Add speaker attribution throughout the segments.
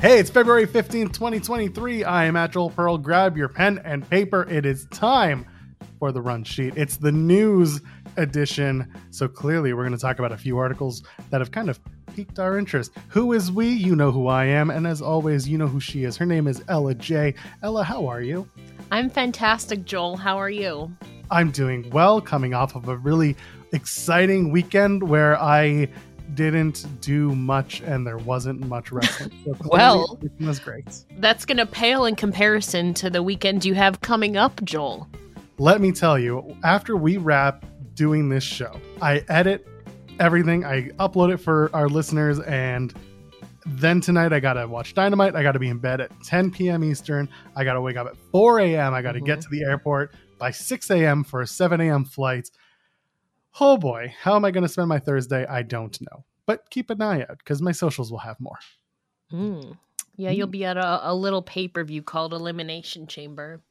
Speaker 1: Hey, it's February 15th, 2023. I am at Joel Pearl. Grab your pen and paper. It is time for the run sheet. It's the news edition. So clearly, we're going to talk about a few articles that have kind of piqued our interest. Who is we? You know who I am. And as always, you know who she is. Her name is Ella Jay. Ella, how are you?
Speaker 2: I'm fantastic, Joel. How are you?
Speaker 1: I'm doing well, coming off of a really exciting weekend where I didn't do much and there wasn't much wrestling. So
Speaker 2: well,
Speaker 1: was great.
Speaker 2: That's going to pale in comparison to the weekend you have coming up, Joel.
Speaker 1: Let me tell you, after we wrap doing this show, I edit everything, I upload it for our listeners, and then tonight I gotta watch Dynamite. I gotta be in bed at 10 p.m. Eastern. I gotta wake up at 4 a.m. I gotta mm-hmm. get to the airport by 6 a.m. for a 7 a.m. flight. Oh boy, how am I going to spend my Thursday? I don't know. But keep an eye out because my socials will have more.
Speaker 2: Mm. Yeah, you'll be at a, a little pay per view called Elimination Chamber.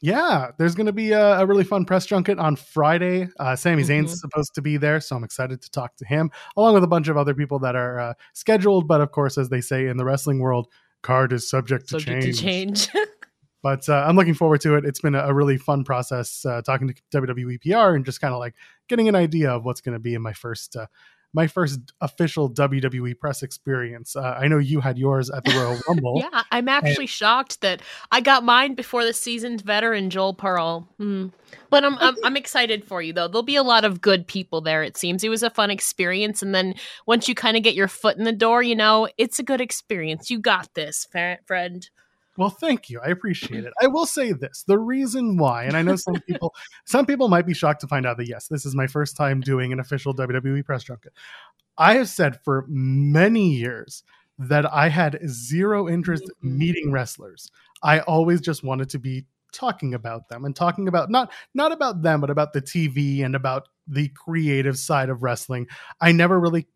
Speaker 1: Yeah, there's going to be a, a, really fun press junket on Friday. Uh, Sami mm-hmm. Zayn's supposed to be there, so I'm excited to talk to him, along with a bunch of other people that are uh, scheduled. But of course, as they say in the wrestling world, card is subject to
Speaker 2: subject
Speaker 1: change.
Speaker 2: To change.
Speaker 1: But uh, I'm looking forward to it. It's been a, a really fun process uh, talking to WWE PR and just kind of like getting an idea of what's going to be in my first uh, my first official WWE press experience. Uh, I know you had yours at the Royal Rumble.
Speaker 2: yeah, I'm actually and- shocked that I got mine before the seasoned veteran Joel Pearl. Hmm. But I'm, I'm, I'm excited for you though. There'll be a lot of good people there. It seems it was a fun experience, and then once you kind of get your foot in the door, you know it's a good experience. You got this, friend.
Speaker 1: Well, thank you. I appreciate it. I will say this: the reason why, and I know some people, some people might be shocked to find out that yes, this is my first time doing an official WWE press junket. I have said for many years that I had zero interest mm-hmm. meeting wrestlers. I always just wanted to be talking about them and talking about not not about them, but about the TV and about the creative side of wrestling. I never really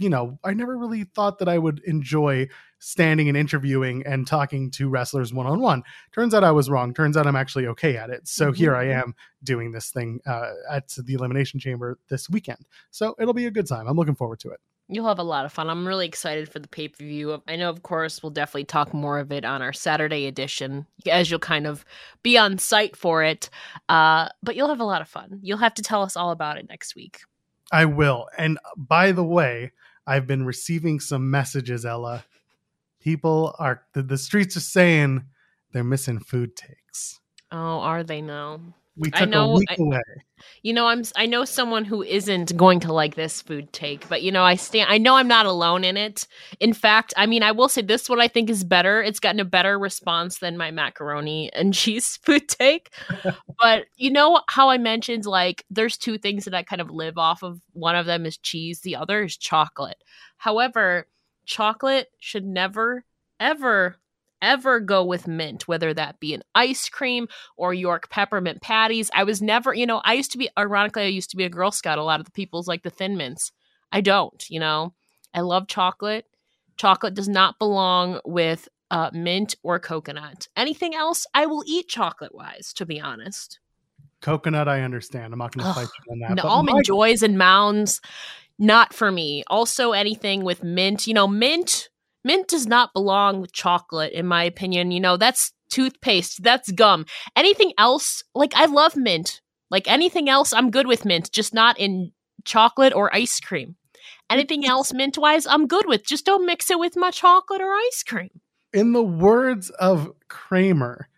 Speaker 1: you know, I never really thought that I would enjoy standing and interviewing and talking to wrestlers one on one. Turns out I was wrong. Turns out I'm actually okay at it. So mm-hmm. here I am doing this thing uh, at the Elimination Chamber this weekend. So it'll be a good time. I'm looking forward to it.
Speaker 2: You'll have a lot of fun. I'm really excited for the pay per view. I know, of course, we'll definitely talk more of it on our Saturday edition, as you'll kind of be on site for it. Uh, but you'll have a lot of fun. You'll have to tell us all about it next week.
Speaker 1: I will. And by the way, I've been receiving some messages, Ella. People are the, the streets are saying they're missing food takes.
Speaker 2: Oh, are they now?
Speaker 1: We took I know, a week I, away.
Speaker 2: You know, I'm I know someone who isn't going to like this food take, but you know, I stand I know I'm not alone in it. In fact, I mean, I will say this what I think is better. It's gotten a better response than my macaroni and cheese food take. but you know how I mentioned like there's two things that I kind of live off of. One of them is cheese, the other is chocolate. However, chocolate should never ever ever go with mint, whether that be an ice cream or York peppermint patties. I was never, you know, I used to be, ironically, I used to be a Girl Scout. A lot of the people's like the thin mints. I don't, you know. I love chocolate. Chocolate does not belong with uh, mint or coconut. Anything else, I will eat chocolate wise, to be honest.
Speaker 1: Coconut, I understand. I'm not going to fight you on that.
Speaker 2: No, almond my- joys and mounds, not for me. Also, anything with mint. You know, mint mint does not belong with chocolate in my opinion you know that's toothpaste that's gum. Anything else like i love mint. Like anything else i'm good with mint just not in chocolate or ice cream. Mm-hmm. Anything else mint wise i'm good with just don't mix it with my chocolate or ice cream.
Speaker 1: In the words of kramer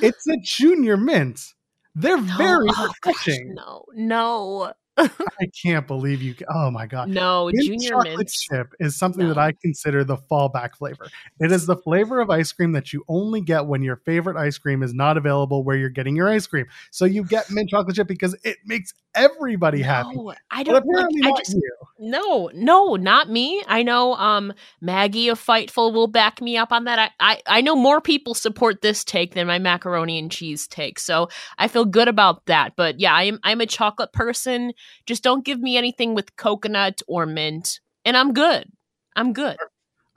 Speaker 1: it's a junior mint. They're no, very oh, refreshing.
Speaker 2: gosh, no no
Speaker 1: I can't believe you. Oh my god!
Speaker 2: No, mint junior chocolate mint
Speaker 1: chip is something no. that I consider the fallback flavor. It is the flavor of ice cream that you only get when your favorite ice cream is not available where you're getting your ice cream. So you get mint chocolate chip because it makes everybody
Speaker 2: no,
Speaker 1: happy.
Speaker 2: I don't. Like, I just you. no, no, not me. I know. Um, Maggie of Fightful will back me up on that. I, I, I know more people support this take than my macaroni and cheese take, so I feel good about that. But yeah, I'm I'm a chocolate person. Just don't give me anything with coconut or mint, and I'm good. I'm good.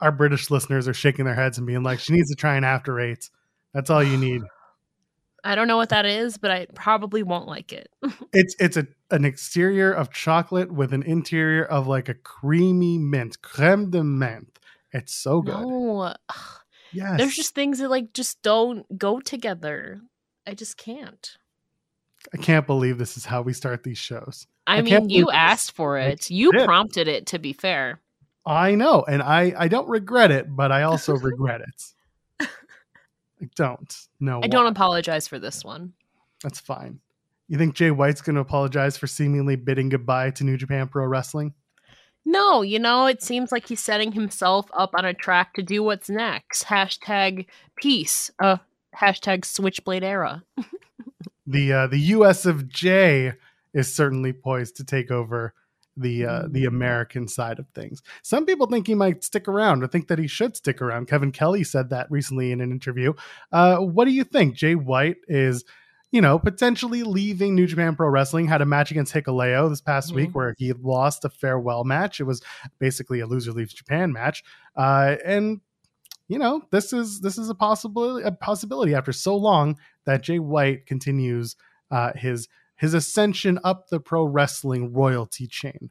Speaker 1: Our, British listeners are shaking their heads and being like, "She needs to try an after eight. That's all you need."
Speaker 2: I don't know what that is, but I probably won't like it.
Speaker 1: it's it's a an exterior of chocolate with an interior of like a creamy mint, creme de menthe. It's so good.
Speaker 2: No.
Speaker 1: Yes.
Speaker 2: There's just things that like just don't go together. I just can't.
Speaker 1: I can't believe this is how we start these shows.
Speaker 2: I,
Speaker 1: I
Speaker 2: mean, you asked for it. You
Speaker 1: did.
Speaker 2: prompted it to be fair.
Speaker 1: I know, and I I don't regret it, but I also regret it. I don't. No,
Speaker 2: I don't apologize for this one.
Speaker 1: That's fine. You think Jay White's going to apologize for seemingly bidding goodbye to New Japan Pro Wrestling?
Speaker 2: No, you know, it seems like he's setting himself up on a track to do what's next. Hashtag peace. Uh hashtag switchblade era.
Speaker 1: The uh, the US of J is certainly poised to take over the uh, the American side of things. Some people think he might stick around or think that he should stick around. Kevin Kelly said that recently in an interview. Uh, what do you think? Jay White is, you know, potentially leaving New Japan Pro Wrestling. Had a match against Hikuleo this past
Speaker 2: Mhm.
Speaker 1: week where he lost a farewell match. It was basically a loser leaves Japan match, uh, and you know this is this is a possible a possibility after so long that Jay White continues uh, his his ascension up the pro wrestling royalty chain.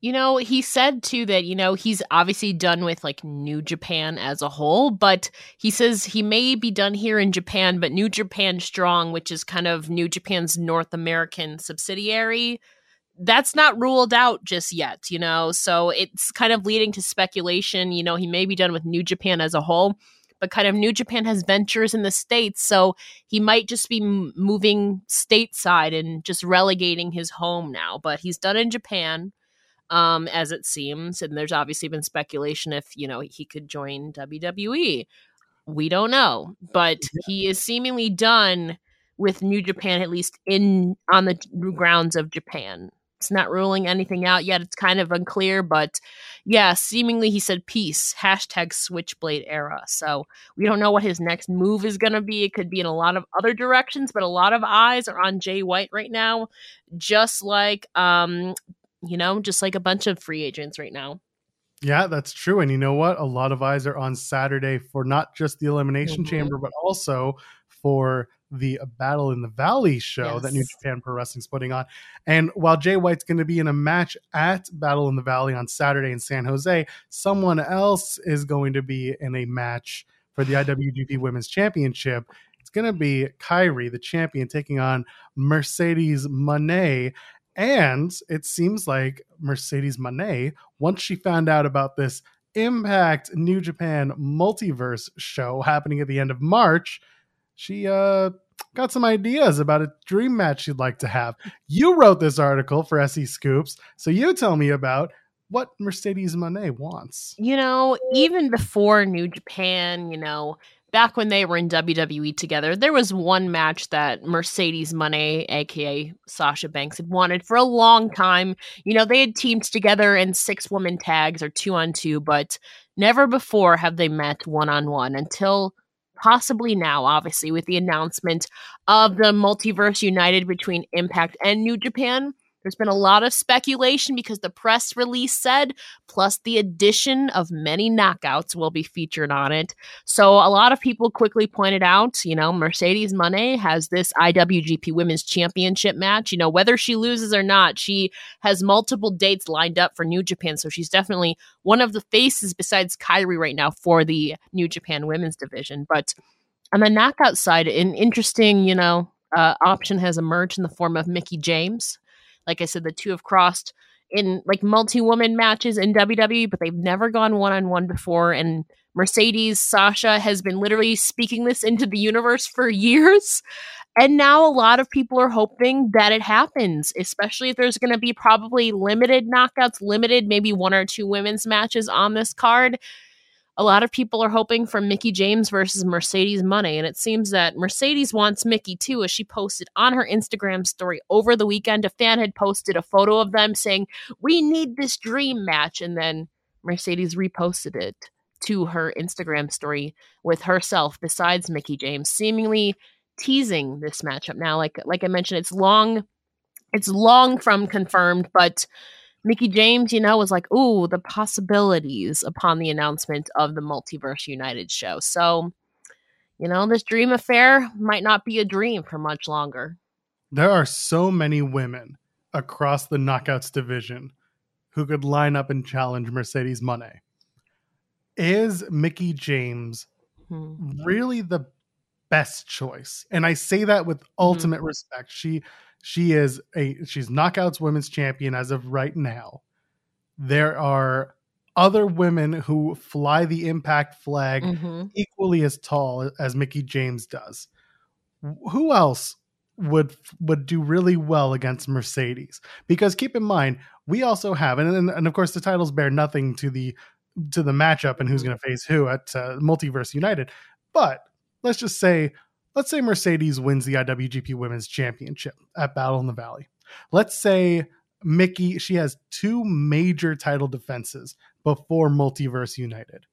Speaker 2: You know, he said too that, you know, he's obviously done with like New Japan as a whole, but he says he may be done here in Japan, but New Japan Strong, which is kind of New Japan's North American subsidiary, that's not ruled out just yet, you know? So it's kind of leading to speculation. You know, he may be done with New Japan as a whole, but kind of New Japan has ventures in the States. So he might just be m- moving stateside and just relegating his home now. But he's done in Japan um, as it seems. And there's obviously been speculation if, you know, he could join WWE. We don't know. But he is seemingly done with New Japan, at least in on the grounds of Japan. It's not ruling anything out yet. It's kind of unclear, but yeah, seemingly he said peace, hashtag switchblade era. So we don't know what his next move is going to be. It could be in a lot of other directions, but a lot of eyes are on Jay White right now, just like um, you know, just like a bunch of free agents right now.
Speaker 1: Yeah, that's true. And you know what? A lot of eyes are on Saturday for not just the Elimination
Speaker 2: Mhm.
Speaker 1: Chamber, but also for the Battle in the Valley show that New Japan Pro Wrestling's putting on. And while Jay White's going to be in a match at Battle in the Valley on Saturday in San Jose, someone else is going to be in a match for the IWGP Women's Championship. It's going to be Kairi, the champion, taking on Mercedes Moné. And it seems like Mercedes Moné, once she found out about this Impact New Japan multiverse show happening at the end of March, she uh got some ideas about a dream match you'd like to have. You wrote this article for SE Scoops, so you tell me about what Mercedes Moné wants.
Speaker 2: You know, even before New Japan, you know, back when they were in WWE together, there was one match that Mercedes Moné, aka Sasha Banks, had wanted for a long time. You know, they had teamed together in six woman tags or two on two, but never before have they met one on one until possibly now, obviously, with the announcement of the multiverse united between Impact and New Japan. There's been a lot of speculation because the press release said, plus the addition of many knockouts will be featured on it. So a lot of people quickly pointed out, you know, Mercedes Moné has this IWGP Women's Championship match. You know, whether she loses or not, she has multiple dates lined up for New Japan. So she's definitely one of the faces besides Kairi right now for the New Japan Women's division. But on the knockout side, an interesting, you know, uh, option has emerged in the form of Mickie James. Like I said, the two have crossed in like multi woman matches in WWE, but they've never gone one on one before. And Mercedes Sasha has been literally speaking this into the universe for years. And now a lot of people are hoping that it happens, especially if there's going to be probably limited knockouts, limited maybe one or two women's matches on this card. A lot of people are hoping for Mickie James versus Mercedes Moné, and it seems that Mercedes wants Mickie too, as she posted on her Instagram story over the weekend. A fan had posted a photo of them saying, We need this dream match, and then Mercedes reposted it to her Instagram story with herself besides Mickie James, seemingly teasing this matchup. Now, like like I mentioned, it's long it's long from confirmed, but Mickie James, you know, was like, ooh, the possibilities upon the announcement of the Multiverse United show. So, you know, this dream affair might not be a dream for much longer.
Speaker 1: There are so many women across the knockouts division who could line up and challenge Mercedes Moné. Is Mickie James
Speaker 2: Hmm.
Speaker 1: really the best choice. And I say that with ultimate respect. She she is a she's knockouts women's champion as of right now. There are other women who fly the impact flag
Speaker 2: Mhm.
Speaker 1: equally as tall as Mickie James does. Who else would would do really well against Mercedes? Because keep in mind, we also have, and and, and of course the titles bear nothing to the to the matchup and who's going to face who at uh, Multiverse United. But let's just say, let's say Mercedes wins the IWGP Women's Championship at Battle in the Valley. Let's say Mickie, she has two major title defenses before Multiverse United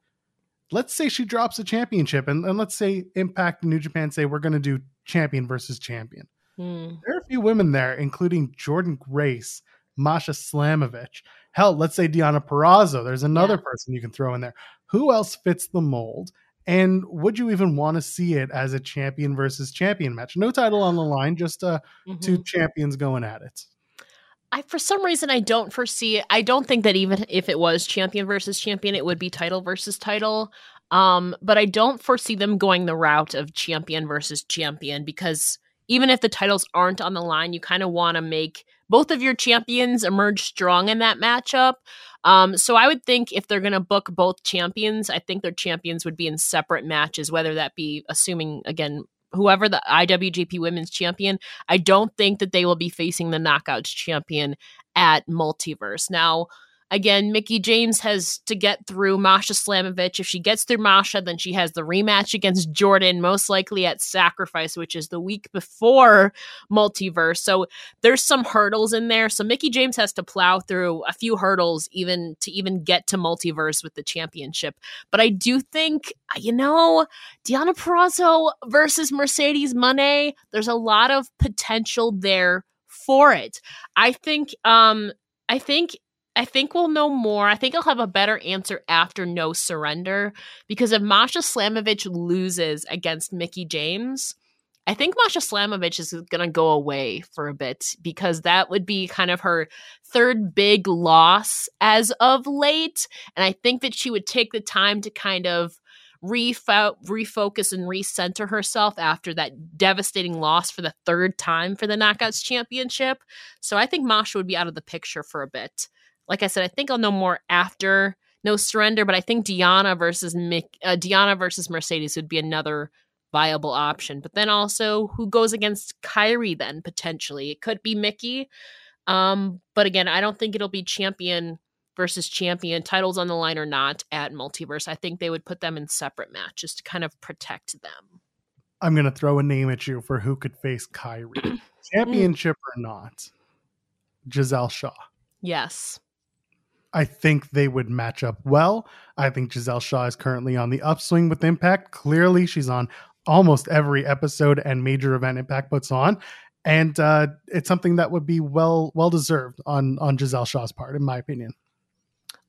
Speaker 1: let's say she drops a championship and, and let's say impact and new japan say we're going to do champion versus champion
Speaker 2: Hmm.
Speaker 1: there are a few women there including jordynne grace masha slamovich hell let's say deonna Purrazzo. there's another
Speaker 2: Yeah.
Speaker 1: person you can throw in there who else fits the mold and would you even want to see it as a champion versus champion match no title on the line just uh,
Speaker 2: Mhm.
Speaker 1: two champions going at it
Speaker 2: I for some reason I don't foresee. I don't think that even if it was champion versus champion, it would be title versus title. Um, but I don't foresee them going the route of champion versus champion because even if the titles aren't on the line, you kind of want to make both of your champions emerge strong in that matchup. Um, so I would think if they're going to book both champions, I think their champions would be in separate matches, whether that be assuming again whoever the IWGP Women's Champion. I don't think that they will be facing the Knockouts champion at Multiverse. Now, again, Mickie James has to get through Masha Slamovich. If she gets through Masha, then she has the rematch against Jordynne, most likely at Sacrifice, which is the week before Multiverse. So there's some hurdles in there. So Mickie James has to plow through a few hurdles even to even get to Multiverse with the championship. But I do think, you know, Deonna Purrazzo versus Mercedes Moné, there's a lot of potential there for it. I think um I think I think we'll know more. I think I'll have a better answer after No Surrender because if Masha Slamovich loses against Mickie James, I think Masha Slamovich is going to go away for a bit because that would be kind of her third big loss as of late. And I think that she would take the time to kind of refo- refocus and recenter herself after that devastating loss for the third time for the Knockouts Championship. So I think Masha would be out of the picture for a bit. Like I said, I think I'll know more after No Surrender, but I think Deonna versus Mick, uh, Deonna versus Mercedes would be another viable option. But then also, who goes against Kairi then potentially? It could be Mickie. Um, but again, I don't think it'll be champion versus champion, titles on the line or not at Multiverse. I think they would put them in separate matches to kind of protect them.
Speaker 1: i'm going to throw a name at you for who could face kairi championship or not gisele shaw
Speaker 2: Yes.
Speaker 1: I think they would match up well. I think Gisele Shaw is currently on the upswing with Impact. Clearly, she's on almost every episode and major event Impact puts on, and uh, it's something that would be well well deserved on on Gisele Shaw's part, in my opinion.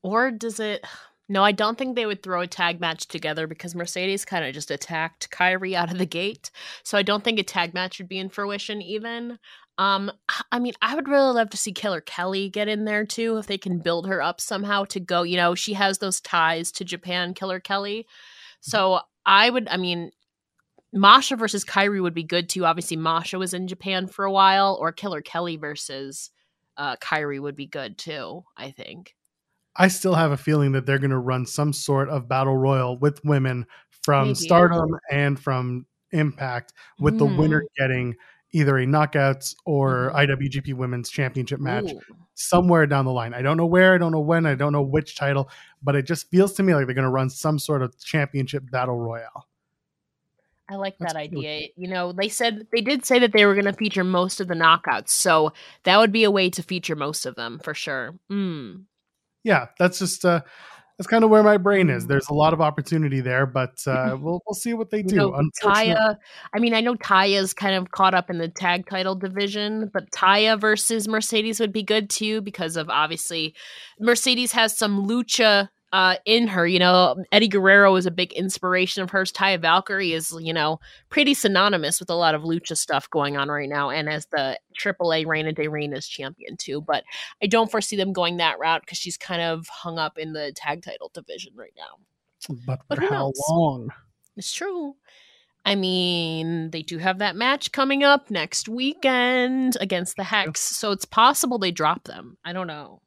Speaker 2: Or does it? No, I don't think they would throw a tag match together because Mercedes kind of just attacked Kairi out of the gate. So I don't think a tag match would be in fruition even. Um, I mean, I would really love to see Killer Kelly get in there too if they can build her up somehow to go. You know, she has those ties to Japan, Killer Kelly. So I would, I mean, Masha versus Kairi would be good too. Obviously, Masha was in Japan for a while, or Killer Kelly versus uh, Kairi would be good too. I think.
Speaker 1: I still have a feeling that they're going to run some sort of battle royal with women from
Speaker 2: Maybe.
Speaker 1: Stardom and from Impact, with the
Speaker 2: Hmm.
Speaker 1: winner getting either a knockouts or
Speaker 2: Mhm.
Speaker 1: IWGP Women's Championship match
Speaker 2: Ooh.
Speaker 1: somewhere down the line. I don't know where, I don't know when, I don't know which title, but it just feels to me like they're going to run some sort of championship battle royale.
Speaker 2: I like
Speaker 1: That's
Speaker 2: that idea. You know, they said they did say that they were going to feature most of the knockouts, so that would be a way to feature most of them for sure. Mm.
Speaker 1: Yeah, that's just uh that's kind of where my brain is.
Speaker 2: Mm.
Speaker 1: There's a lot of opportunity there, but uh we'll we'll see what they
Speaker 2: You
Speaker 1: do.
Speaker 2: know, Taya. I mean, I know Taya's kind of caught up in the tag title division, but Taya versus Mercedes would be good too because of obviously Mercedes has some lucha uh, in her. You know, Eddie Guerrero is a big inspiration of hers. Taya Valkyrie is, you know, pretty synonymous with a lot of lucha stuff going on right now, and as the AAA Reina de Reinas champion too. But I don't foresee them going that route because she's kind of hung up in the tag title division right now.
Speaker 1: but
Speaker 2: but
Speaker 1: for how
Speaker 2: knows?
Speaker 1: long?
Speaker 2: It's true. I mean, they do have that match coming up next weekend against the Hex, so it's possible they drop them. I don't know.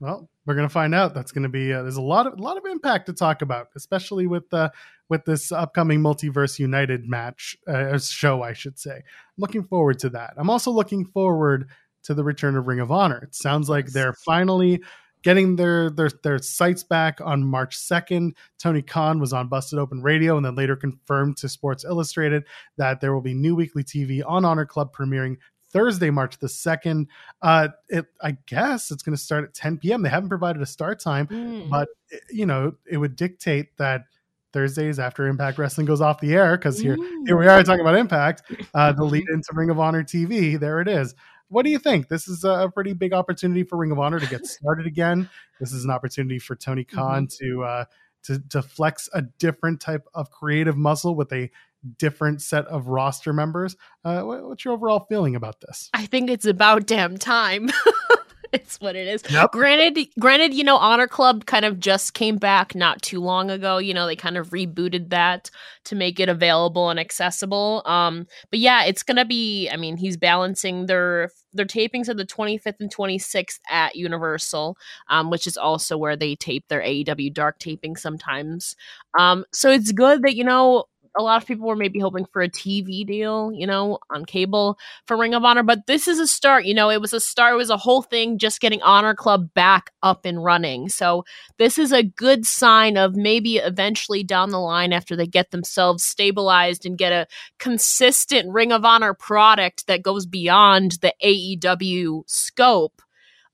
Speaker 1: Well, we're gonna find out. That's gonna be uh, there's a lot of a lot of impact to talk about, especially with uh, with this upcoming Multiverse United match uh, show, I should say. I'm looking forward to that. I'm also looking forward to the return of Ring of Honor. It sounds like they're finally getting their their their sights back on March 2nd. Tony Khan was on Busted Open Radio and then later confirmed to Sports Illustrated that there will be new weekly TV on Honor Club premiering Thursday, March the 2nd. Uh, it, I guess it's going to start at 10 p.m. They haven't provided a start time, mm. but you know, it would dictate that Thursdays after Impact Wrestling goes off the air because here, mm. here we are talking about Impact, uh, the lead into Ring of Honor TV. There it is what do you think? This is a pretty big opportunity for Ring of Honor to get started again. This is an opportunity for Tony Khan mm-hmm. to uh, to to flex a different type of creative muscle with a different set of roster members. Uh, what's your overall feeling about this?
Speaker 2: I think it's about damn time. it's what it is. Yep. Granted, granted, you know, Honor Club kind of just came back not too long ago. You know, they kind of rebooted that to make it available and accessible. Um, but yeah, it's gonna be. I mean, he's balancing their their tapings of the 25th and 26th at Universal, um, which is also where they tape their AEW Dark taping sometimes. Um, so it's good that you know a lot of people were maybe hoping for a TV deal, you know, on cable for Ring of Honor, but this is a start. You know, it was a start, it was a whole thing just getting Honor Club back up and running. So this is a good sign of maybe eventually down the line after they get themselves stabilized and get a consistent Ring of Honor product that goes beyond the AEW scope.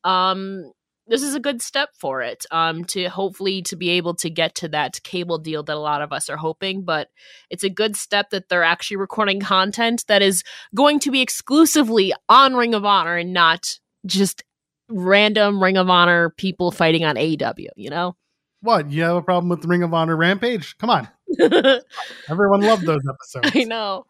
Speaker 2: Um, this is a good step for it um, to hopefully to be able to get to that cable deal that a lot of us are hoping but it's a good step that they're actually recording content that is going to be exclusively on ring of honor and not just random ring of honor people fighting on aew you know?
Speaker 1: What you have a problem with ring of honor rampage? Come on. Everyone loved those episodes.
Speaker 2: I know.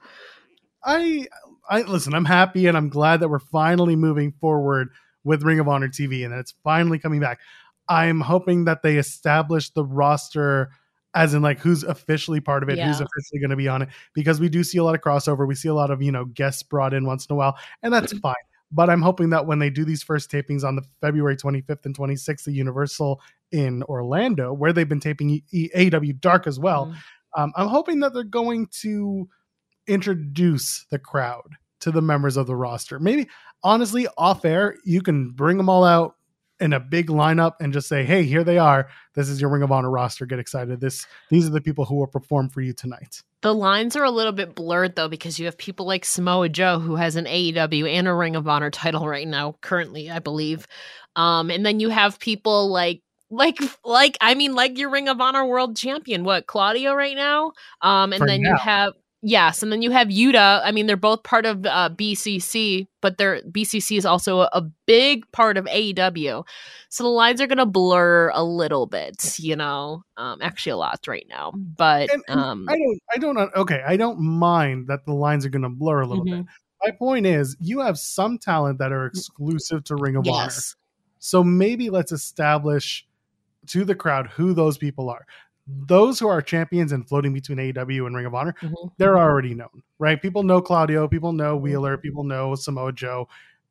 Speaker 1: I i listen i'm happy and i'm glad that we're finally moving forward with Ring of Honor TV and it's finally coming back. I'm hoping that they establish the roster as in like who's officially part of it, yeah. who's officially going to be on it, because we do see a lot of crossover. We see a lot of, you know, guests brought in once in a while, and that's fine. But I'm hoping that when they do these first tapings on the February 25th and 26th at Universal in Orlando, where they've been taping AEW Dark as well, mm. um, I'm hoping that they're going to introduce the crowd to the members of the roster. Maybe honestly, off air, you can bring them all out in a big lineup and just say, "Hey, here they are. This is your Ring of Honor roster. Get excited. This these are the people who will perform for you tonight."
Speaker 2: The lines are a little bit blurred though because you have people like Samoa Joe who has an AEW and a Ring of Honor title right now, currently, I believe. Um, and then you have people like like like I mean like your Ring of Honor World Champion, what Claudio right now. Um, and for then now. you have Yes, and then you have Yuta. I mean, they're both part of uh, BCC, but their BCC is also a, a, big part of AEW. So the lines are going to blur a little bit, you know. Um, actually, a lot right now. But and, and um,
Speaker 1: I don't, I don't. Okay, I don't mind that the lines are going to blur a little mm-hmm. bit. My point is, you have some talent that are exclusive to Ring of yes. Honor. So maybe let's establish to the crowd who those people are those who are champions and floating between AEW and Ring of Honor, mm-hmm. they're already known, right? People know Claudio, people know Wheeler, people know Samoa Joe.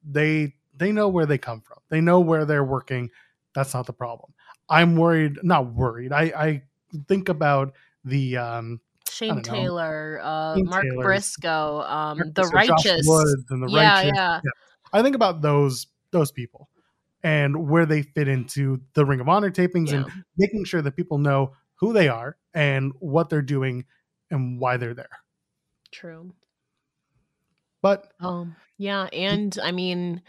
Speaker 1: They they know where they come from. They know where they're working. That's not the problem. I'm worried, not worried. I I think about the um
Speaker 2: Shane Taylor, uh, Mark Taylor's, Briscoe, um, Mark the Righteous, the yeah, Righteous. Yeah. yeah.
Speaker 1: I think about those those people and where they fit into the Ring of Honor tapings yeah. and making sure that people know who they are and what they're doing and why they're there.
Speaker 2: True.
Speaker 1: But
Speaker 2: um yeah, and I mean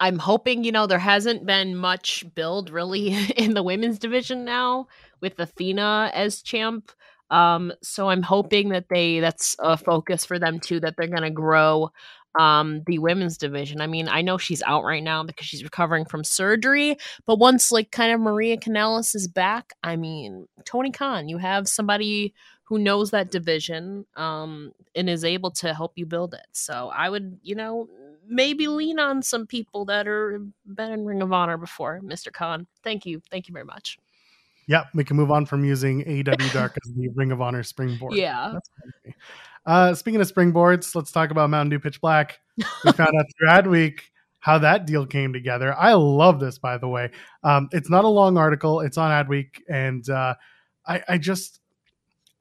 Speaker 2: I'm hoping, you know, there hasn't been much build really in the women's division now with Athena as champ. Um, so I'm hoping that they that's a focus for them too, that they're gonna grow um the women's division. I mean, I know she's out right now because she's recovering from surgery, but once like kind of Maria Kanellis is back, I mean, Tony Khan, you have somebody who knows that division um and is able to help you build it. So I would, you know, maybe lean on some people that are been in Ring of Honor before, Mr. Khan. Thank you. Thank you very much.
Speaker 1: Yeah, we can move on from using AEW Dark as the Ring of Honor springboard.
Speaker 2: Yeah.
Speaker 1: Uh, speaking of springboards, let's talk about Mountain Dew Pitch Black. We found out through Adweek how that deal came together. I love this, by the way. Um, it's not a long article. It's on Adweek, and uh, I, I just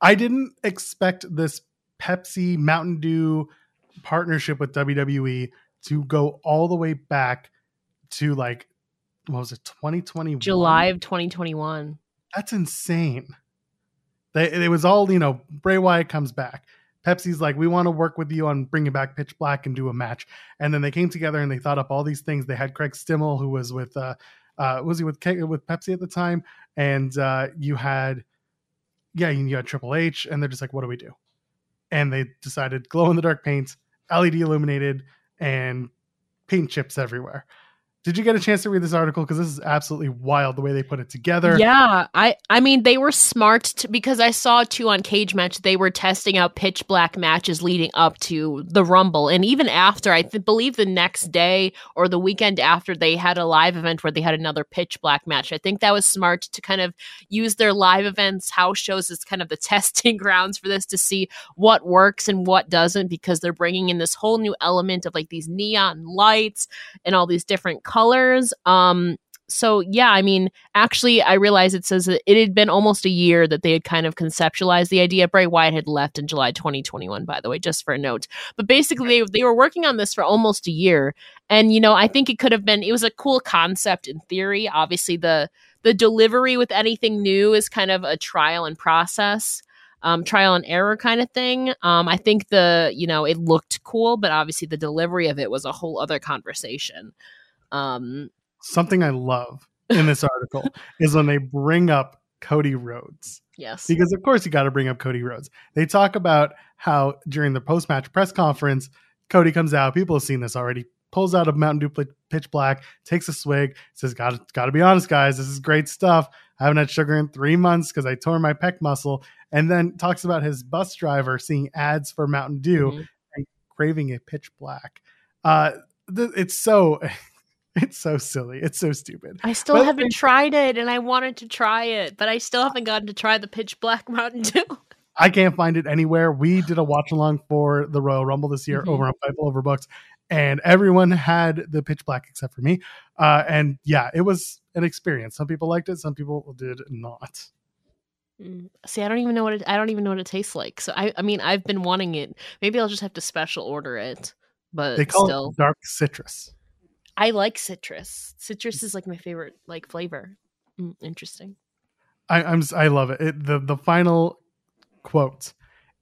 Speaker 1: I didn't expect this Pepsi Mountain Dew partnership with WWE to go all the way back to like what was it 2021
Speaker 2: July of 2021.
Speaker 1: that's insane they, it was all you know bray wyatt comes back pepsi's like we want to work with you on bringing back pitch black and do a match. And then they came together and they thought up all these things. They had craig stimmel who was with uh uh was he with K- with pepsi at the time? And uh you had yeah you had triple h and they're just like what do we do? And they decided glow in the dark paint led illuminated and paint chips everywhere did you get a chance to read this article? Because this is absolutely wild the way they put it together.
Speaker 2: Yeah, I I mean they were smart because I saw too on Cage Match they were testing out pitch black matches leading up to the Rumble. And even after I th- believe the next day or the weekend after they had a live event where they had another pitch black match. I think that was smart to kind of use their live events, house shows as kind of the testing grounds for this to see what works and what doesn't because they're bringing in this whole new element of like these neon lights and all these different colors. Um so yeah, I mean, actually, I realized it says that it had been almost a year that they had kind of conceptualized the idea. Bray Wyatt had left in July 2021, by the way, just for a note. But basically, they they were working on this for almost a year, and you know, I think it could have been. It was a cool concept in theory. Obviously, the the delivery with anything new is kind of a trial and process. Um, trial and error kind of thing. Um, I think the you know it looked cool, but obviously the delivery of it was a whole other conversation. Um,
Speaker 1: something I love in this article is when they bring up Cody Rhodes.
Speaker 2: yes,
Speaker 1: Because of course you got to bring up Cody Rhodes. They talk about how during the post-match press conference, Cody comes out. People have seen this already. Pulls out a Mountain Dew Pitch Black, takes a swig, says, "Got got to be honest, guys. This is great stuff. I haven't had sugar in three months because I tore my pec muscle." And then talks about his bus driver seeing ads for Mountain Dew
Speaker 2: Mhm.
Speaker 1: and craving a Pitch Black. Uh, th- it's so, it's so silly. It's so stupid.
Speaker 2: I still
Speaker 1: But-
Speaker 2: haven't tried it, and I wanted to try it, but I still haven't gotten to try the pitch black Mountain Dew.
Speaker 1: I can't find it anywhere. We did a watch along for the Royal Rumble this year
Speaker 2: Mhm.
Speaker 1: over on Fightful Overbooked, and everyone had the pitch black except for me. Uh, and yeah, it was an experience. Some people liked it, some people did not.
Speaker 2: Mm. See, I don't even know what it, I don't even know what it tastes like. So I, I mean, I've been wanting it. Maybe I'll just have to special order it. But
Speaker 1: They call
Speaker 2: still,
Speaker 1: it dark citrus.
Speaker 2: I like citrus. Citrus is like my favorite like flavor. Mm, interesting.
Speaker 1: I, I'm I love it. it. The the final quote.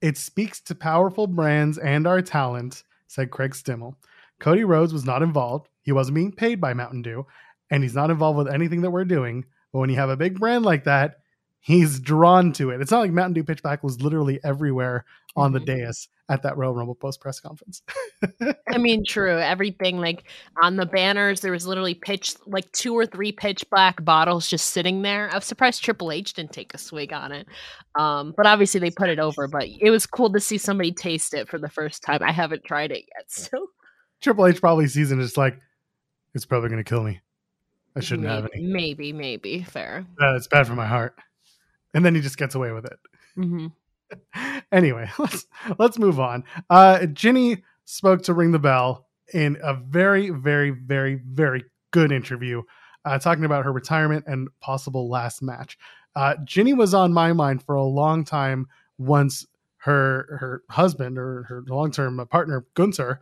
Speaker 1: It speaks to powerful brands and our talent, said Craig Stimmel. Cody Rhodes was not involved. He wasn't being paid by Mountain Dew, and he's not involved with anything that we're doing. But when you have a big brand like that, he's drawn to it. It's not like Mountain Dew Pitchback was literally everywhere on the
Speaker 2: Mhm.
Speaker 1: dais at that Royal Rumble post press conference.
Speaker 2: I mean, true. Everything like on the banners, there was literally pitch like two or three pitch black bottles just sitting there. I was surprised Triple H didn't take a swig on it. Um, but obviously they put it over. But it was cool to see somebody taste it for the first time. I haven't tried it yet, so
Speaker 1: Triple H probably sees it and is like, it's probably going to kill me. I shouldn't have
Speaker 2: maybe,
Speaker 1: any.
Speaker 2: maybe, maybe fair.
Speaker 1: Uh, it's bad for my heart. And then he just gets away with it.
Speaker 2: hmm
Speaker 1: anyway, let's let's move on. Uh, Jinny spoke to Ring the Bell in a very, very, very, very good interview, uh, talking about her retirement and possible last match. Uh, Jinny was on my mind for a long time once her her husband or her long term partner Gunther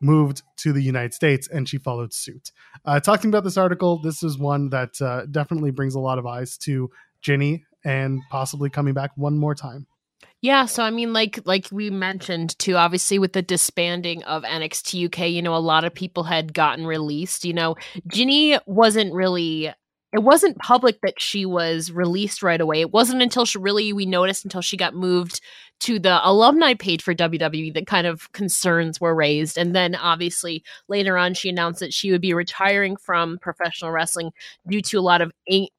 Speaker 1: moved to the United States and she followed suit. Uh, talking about this article, this is one that uh, definitely brings a lot of eyes to Jinny and possibly coming back one more time.
Speaker 2: Yeah, so I mean, like like we mentioned too, obviously with the disbanding of NXT UK, you know, a lot of people had gotten released. You know, Jinny wasn't really. It wasn't public that she was released right away. It wasn't until she really we noticed until she got moved to the alumni page for WWE that kind of concerns were raised. And then obviously later on, she announced that she would be retiring from professional wrestling due to a lot of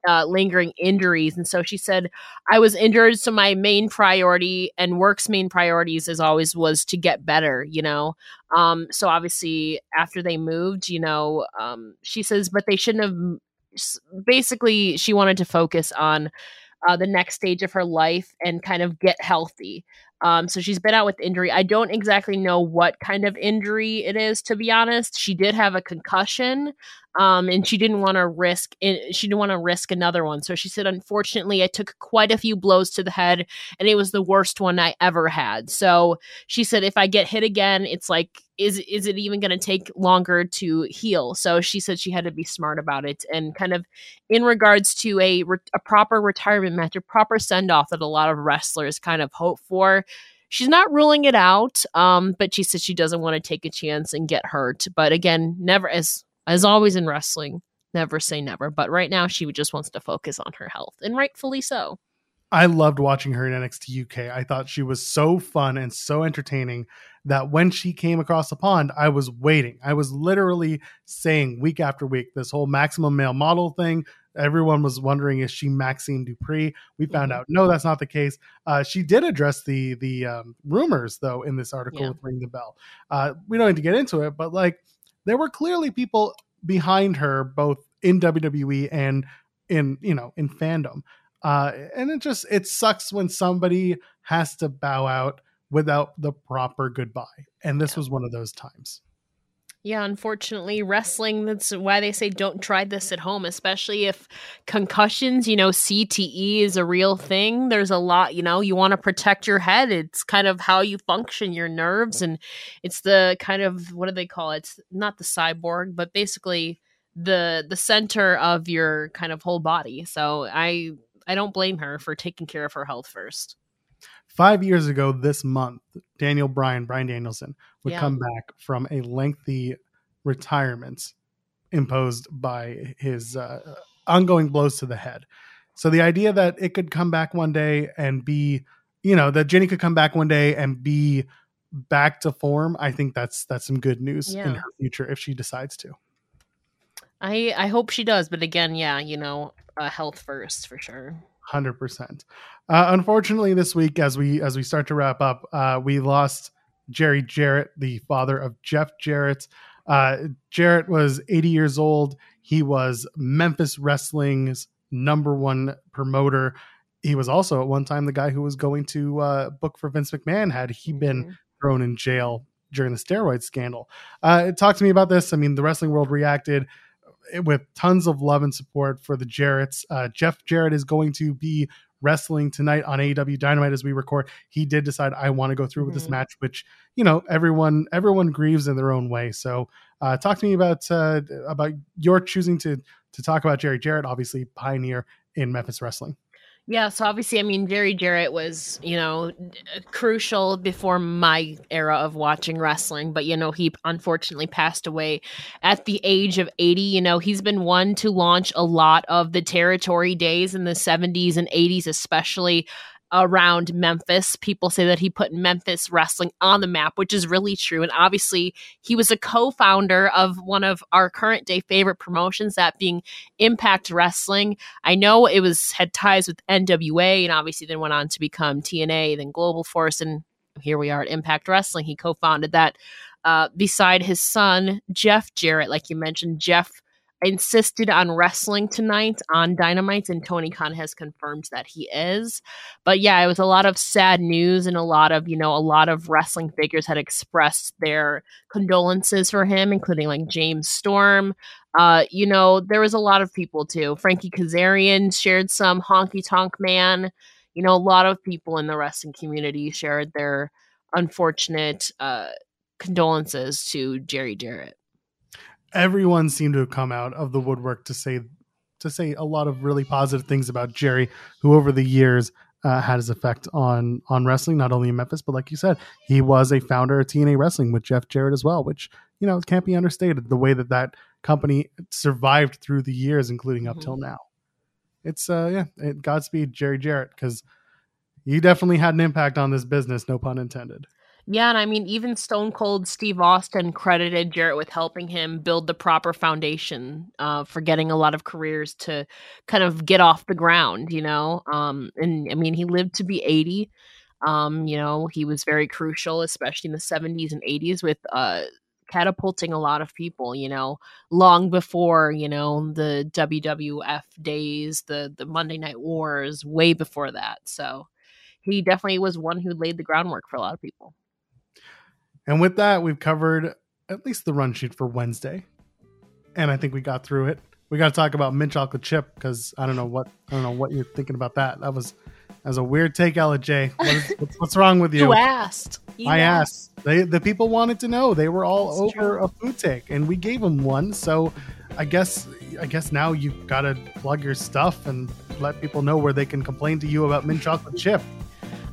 Speaker 2: uh, lingering injuries. And so she said, I was injured, so my main priority and work's main priorities, as always, was to get better. You know, um, so obviously after they moved, you know, um, she says, but they shouldn't have. Basically, she wanted to focus on uh, the next stage of her life and kind of get healthy. Um, so she's been out with injury. I don't exactly know what kind of injury it is, to be honest. She did have a concussion, um, and she didn't want to risk she didn't want to risk another one. So she said, unfortunately, I took quite a few blows to the head, and it was the worst one I ever had. So she said, if I get hit again, it's like is is it even going to take longer to heal so she said she had to be smart about it and kind of in regards to a a proper retirement match a proper send off that a lot of wrestlers kind of hope for she's not ruling it out um but she says she doesn't want to take a chance and get hurt but again never as as always in wrestling never say never but right now she just wants to focus on her health and rightfully so
Speaker 1: I loved watching her in NXT UK. I thought she was so fun and so entertaining that when she came across the pond, I was waiting. I was literally saying week after week this whole maximum male model thing. Everyone was wondering is she Maxxine Dupree? We found mm-hmm. out no, that's not the case. Uh, she did address the the um, rumors though in this article yeah. with Ring the Bell. Uh, we don't need to get into it, but like there were clearly people behind her both in WWE and in you know in fandom uh, and it just it sucks when somebody has to bow out without the proper goodbye. And this yeah. was one of those times.
Speaker 2: Yeah, unfortunately, wrestling, that's why they say don't try this at home, especially if concussions, you know, CTE is a real thing. There's a lot, you know, you want to protect your head. It's kind of how you function, your nerves. And it's the kind of, what do they call it? It's not the cyborg, but basically the the center of your kind of whole body. So I I don't blame her for taking care of her health first.
Speaker 1: Five years ago this month, Daniel Bryan, Bryan Danielson, would yeah. come back from a lengthy retirement imposed by his uh, ongoing blows to the head. So the idea that it could come back one day and be, you know, that Jinny could come back one day and be back to form, I think that's that's some good news yeah. in her future if she decides to.
Speaker 2: I I hope she does, but again, yeah, you know, uh, health first for sure.
Speaker 1: Hundred uh, percent. Unfortunately, this week, as we as we start to wrap up, uh, we lost Jerry Jarrett, the father of Jeff Jarrett. Uh, Jarrett was 80 years old. He was Memphis Wrestling's number one promoter. He was also at one time the guy who was going to uh, book for Vince McMahon had he been mm-hmm. thrown in jail during the steroid scandal. Uh, talk to me about this. I mean, the wrestling world reacted with tons of love and support for the Jarretts. Uh, Jeff Jarrett is going to be wrestling tonight on AEW Dynamite as we record. He did decide I want to go through mm-hmm. with this mm-hmm. match, which you know everyone everyone grieves in their own way. So, uh, talk to me about uh, about your choosing to to talk about Jerry Jarrett, obviously pioneer in Memphis wrestling.
Speaker 2: Yeah, so obviously, I mean, Jerry Jarrett was, you know, crucial before my era of watching wrestling, but, you know, he unfortunately passed away at the age of 80. You know, he's been one to launch a lot of the territory days in the 70s and 80s, especially around Memphis. People say that he put Memphis wrestling on the map, which is really true. And obviously, he was a co founder of one of our current day favorite promotions, that being Impact Wrestling. I know it was had ties with NWA and obviously then went on to become TNA, then Global Force. And here we are at Impact Wrestling. He co founded that. Uh, beside his son, Jeff Jarrett, like you mentioned, Jeff insisted on wrestling tonight on Dynamite, and Tony Khan has confirmed that he is. But yeah, it was a lot of sad news, and a lot of, you know, a lot of wrestling figures had expressed their condolences for him, including like James Storm. Uh, you know, there was a lot of people too. Frankie Kazarian shared some honky tonk man. You know, a lot of people in the wrestling community shared their unfortunate uh, condolences to Jerry Jarrett
Speaker 1: everyone seemed to have come out of the woodwork to say to say a lot of really positive things about Jerry, who over the years uh, had his effect on on wrestling, not only in Memphis, but like you said, he was a founder of TNA Wrestling with Jeff Jarrett as well, which you know can't be understated. The way that that company survived through the years, including up mm-hmm. till now. It's uh yeah, it, Godspeed Jerry Jarrett because he definitely had an impact on this business, no pun intended.
Speaker 2: Yeah, and I mean, even Stone Cold Steve Austin credited Jarrett with helping him build the proper foundation uh, for getting a lot of careers to kind of get off the ground, you know? Um, and I mean, he lived to be 80. Um, you know, he was very crucial, especially in the 70s and 80s with uh, catapulting a lot of people, you know, long before, you know, the WWF days, the the Monday Night Wars, way before that. So he definitely was one who laid the groundwork for a lot of people.
Speaker 1: And with that, we've covered at least the run sheet for Wednesday. And I think we got through it. We got to talk about mint chocolate chip because I don't know what I don't know what you're thinking about that. That was as a weird take, Ella Jay. What is, what's, what's wrong with you?
Speaker 2: You asked. You
Speaker 1: I asked. They the people wanted to know. They were all
Speaker 2: That's
Speaker 1: over
Speaker 2: true.
Speaker 1: a food take, and we gave them one. So, I guess I guess now you've got to plug your stuff and let people know where they can complain to you about mint chocolate chip.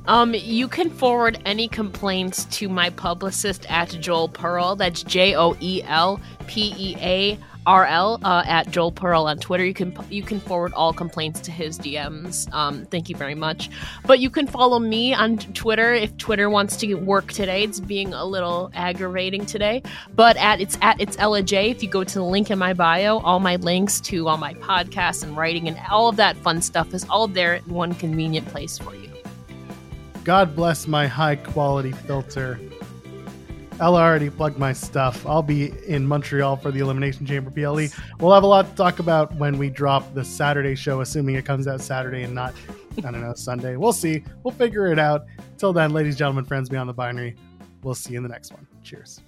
Speaker 2: Um, you can forward any complaints to my publicist at Joel Pearl. That's J O E L P E A R L uh, at Joel Pearl on Twitter. You can you can forward all complaints to his DMs. Um, thank you very much. But you can follow me on Twitter if Twitter wants to work today. It's being a little aggravating today. But at it's at it's Ella Jay. If you go to the link in my bio, all my links to all my podcasts and writing and all of that fun stuff is all there in one convenient place for you.
Speaker 1: God bless my high quality filter. Ella already plugged my stuff. I'll be in Montreal for the Elimination Chamber PLE. We'll have a lot to talk about when we drop the Saturday show, assuming it comes out Saturday and not, I don't know, Sunday. We'll see. We'll figure it out. Till then, ladies, gentlemen, friends beyond the binary, we'll see you in the next one. Cheers.